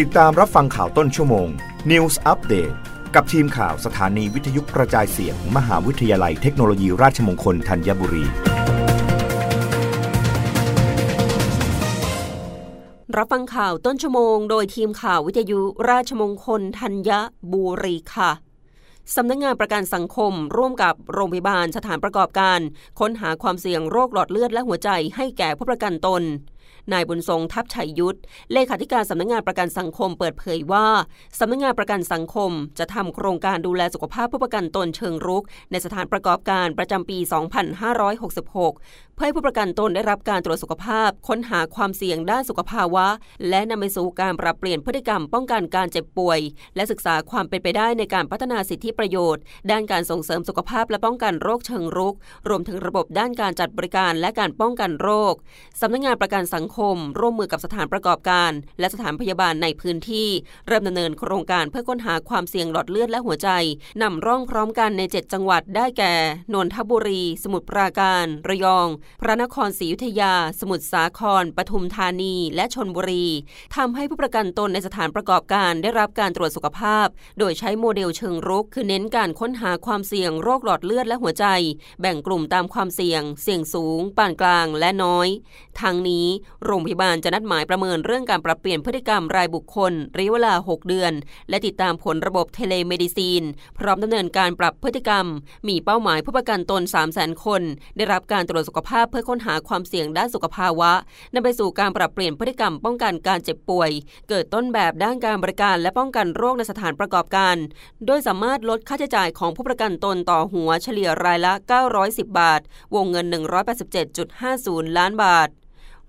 ติดตามรับฟังข่าวต้นชั่วโมง News Update กับทีมข่าวสถานีวิทยุกระจายเสียงมมหาวิทยาลัยเทคโนโลยีราชมงคลธัญบุรี รับฟังข่าวต้นชั่วโมง โดยทีมข่าววิทยุราชมงคลธัญบุรีค่ะสำนักงงานประกันสังคม ร่วมกับโรงพยาบาลสถานประกอบการ ค้นหาความเสี่ยงโรคหลอดเลือดและหัวใจให้แก่ผู้ประกันตน นายบุญทรงทัพชัยยุทธเลขาธิการสำนักงงานประกันสังคมเปิดเผยว่าสำนักงงานประกันสังคม จะทำโครงการดูแลสุขภาพผู้ประกันตนเชิงรุก ในสถานประกอบการประจำปี 2566 เพื่อให้ผู้ประกันตนได้รับการตรวจสุขภาพ ค้นหาความเสี่ยงด้านสุขภาวะ และนำไปสู่การปรับเปลี่ยนพฤติกรรมป้องกันการเจ็บป่วย และศึกษาความเป็นไปได้ในการพัฒนาสิทธิประโยชน์ ด้านการส่งเสริมสุขภาพและป้องกันโรคเชิงรุก รวมถึงระบบด้านการจัดบริการและการป้องกันโรคสำนักงงานประกันสังคม ร่วมมือกับสถานประกอบการ และสถานพยาบาลในพื้นที่ เริ่มดำเนินโครงการเพื่อค้นหาความเสี่ยงหลอดเลือดและหัวใจนำร่องพร้อมกันใน 7 จังหวัดได้แก่ นนทบุรี สมุทรปราการ ระยอง พระนครศรีอยุธยา สมุทรสาคร ปทุมธานี และชนบุรีทำให้ผู้ประกันตนในสถานประกอบการได้รับการตรวจสุขภาพ โดยใช้โมเดลเชิงรุก คือเน้นการค้นหาความเสี่ยงโรคหลอดเลือดและหัวใจ แบ่งกลุ่มตามความเสี่ยง เสี่ยงสูง ปานกลางและน้อย ทางนี้โรงพยาบาลจะนัดหมายประเมินเรื่องการปรับเปลี่ยนพฤติกรรมรายบุคคลระยะเวลา 6 เดือน และติดตามผลระบบ telemedicine พร้อมดำเนินการปรับพฤติกรรม มีเป้าหมายผู้ประกันตน 3 0 0 0 0 0 คน ได้รับการตรวจสุขภาพเพื่อค้นหาความเสี่ยงด้านสุขภาวะนำไปสู่การปรับเปลี่ยนพฤติกรรมป้องกันการเจ็บป่วย เกิดต้นแบบด้านการบริการและป้องกันโรคในสถานประกอบการ โดยสามารถลดค่าใช้จ่ายของผู้ประกันตนต่อหัวเฉลี่ยรายละ 910 บาท วงเงิน 187.50 ล้านบาท